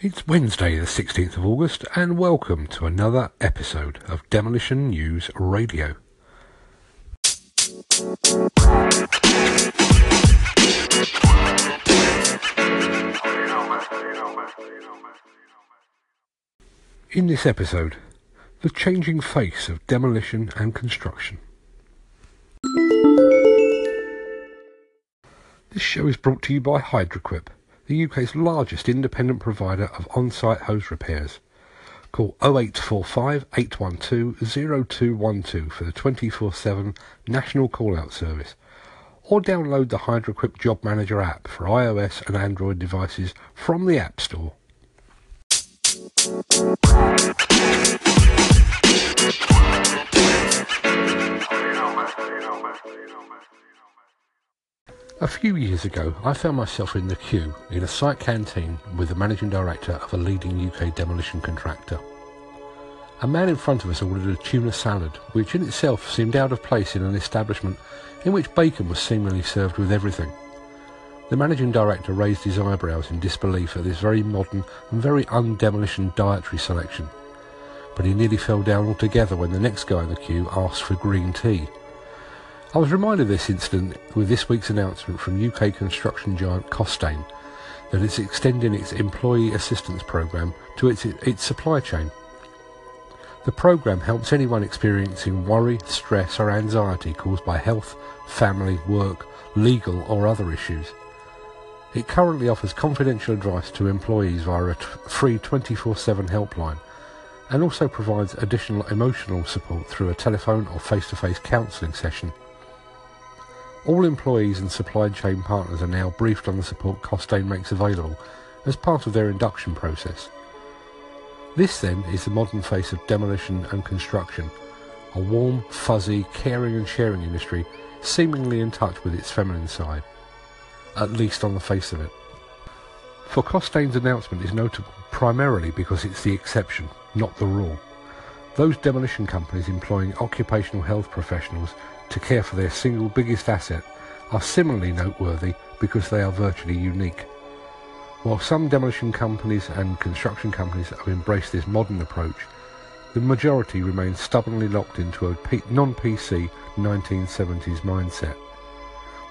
It's Wednesday, the 16th of August, and welcome to another episode of Demolition News Radio. In this episode, the changing face of demolition and construction. This show is brought to you by Hydroquip, the UK's largest independent provider of on-site hose repairs. Call 0845 812 0212 for the 24-7 national call-out service or download the Hydroquip Job Manager app for iOS and Android devices from the App Store. A few years ago, I found myself in the queue in a site canteen with the managing director of a leading UK demolition contractor. A man in front of us ordered a tuna salad, which in itself seemed out of place in an establishment in which bacon was seemingly served with everything. The managing director raised his eyebrows in disbelief at this very modern and very undemolition dietary selection. But he nearly fell down altogether when the next guy in the queue asked for green tea. I was reminded of this incident with this week's announcement from UK construction giant Costain that it's extending its employee assistance programme to its, its supply chain. The programme helps anyone experiencing worry, stress or anxiety caused by health, family, work, legal or other issues. It currently offers confidential advice to employees via a t- free 24-7 helpline and also provides additional emotional support through a telephone or face-to-face counselling session. All employees and supply chain partners are now briefed on the support Costain makes available as part of their induction process. This then is the modern face of demolition and construction, a warm, fuzzy, caring and sharing industry seemingly in touch with its feminine side, at least on the face of it. For Costain's announcement is notable primarily because it's the exception, not the rule. Those demolition companies employing occupational health professionals to care for their single biggest asset are similarly noteworthy because they are virtually unique. While some demolition companies and construction companies have embraced this modern approach, the majority remain stubbornly locked into a non-PC 1970s mindset,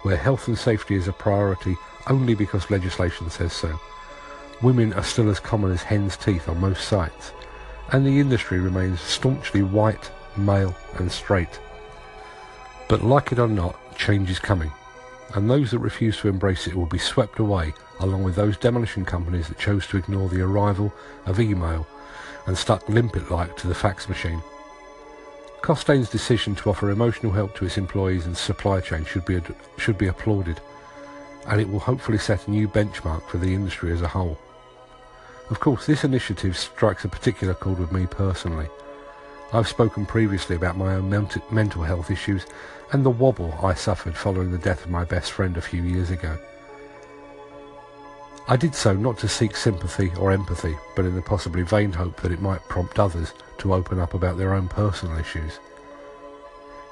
where health and safety is a priority only because legislation says so. Women are still as common as hen's teeth on most sites, and the industry remains staunchly white, male and straight. But like it or not, change is coming, and those that refuse to embrace it will be swept away along with those demolition companies that chose to ignore the arrival of email and stuck limpet-like to the fax machine. Costain's decision to offer emotional help to its employees and supply chain should be, should be applauded, and it will hopefully set a new benchmark for the industry as a whole. Of course, this initiative strikes a particular chord with me personally. I've spoken previously about my own mental health issues and the wobble I suffered following the death of my best friend a few years ago. I did so not to seek sympathy or empathy, but in the possibly vain hope that it might prompt others to open up about their own personal issues.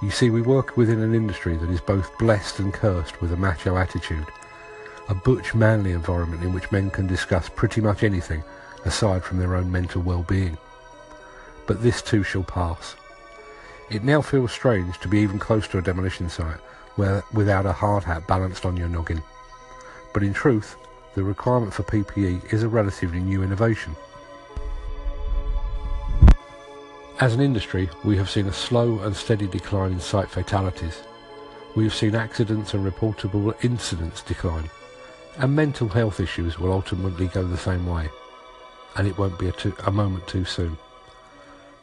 You see, we work within an industry that is both blessed and cursed with a macho attitude, a butch manly environment in which men can discuss pretty much anything aside from their own mental well-being. But this too shall pass. It now feels strange to be even close to a demolition site where, without a hard hat balanced on your noggin. But in truth, the requirement for PPE is a relatively new innovation. As an industry, we have seen a slow and steady decline in site fatalities. We have seen accidents and reportable incidents decline, and mental health issues will ultimately go the same way, and it won't be a, too, a moment too soon.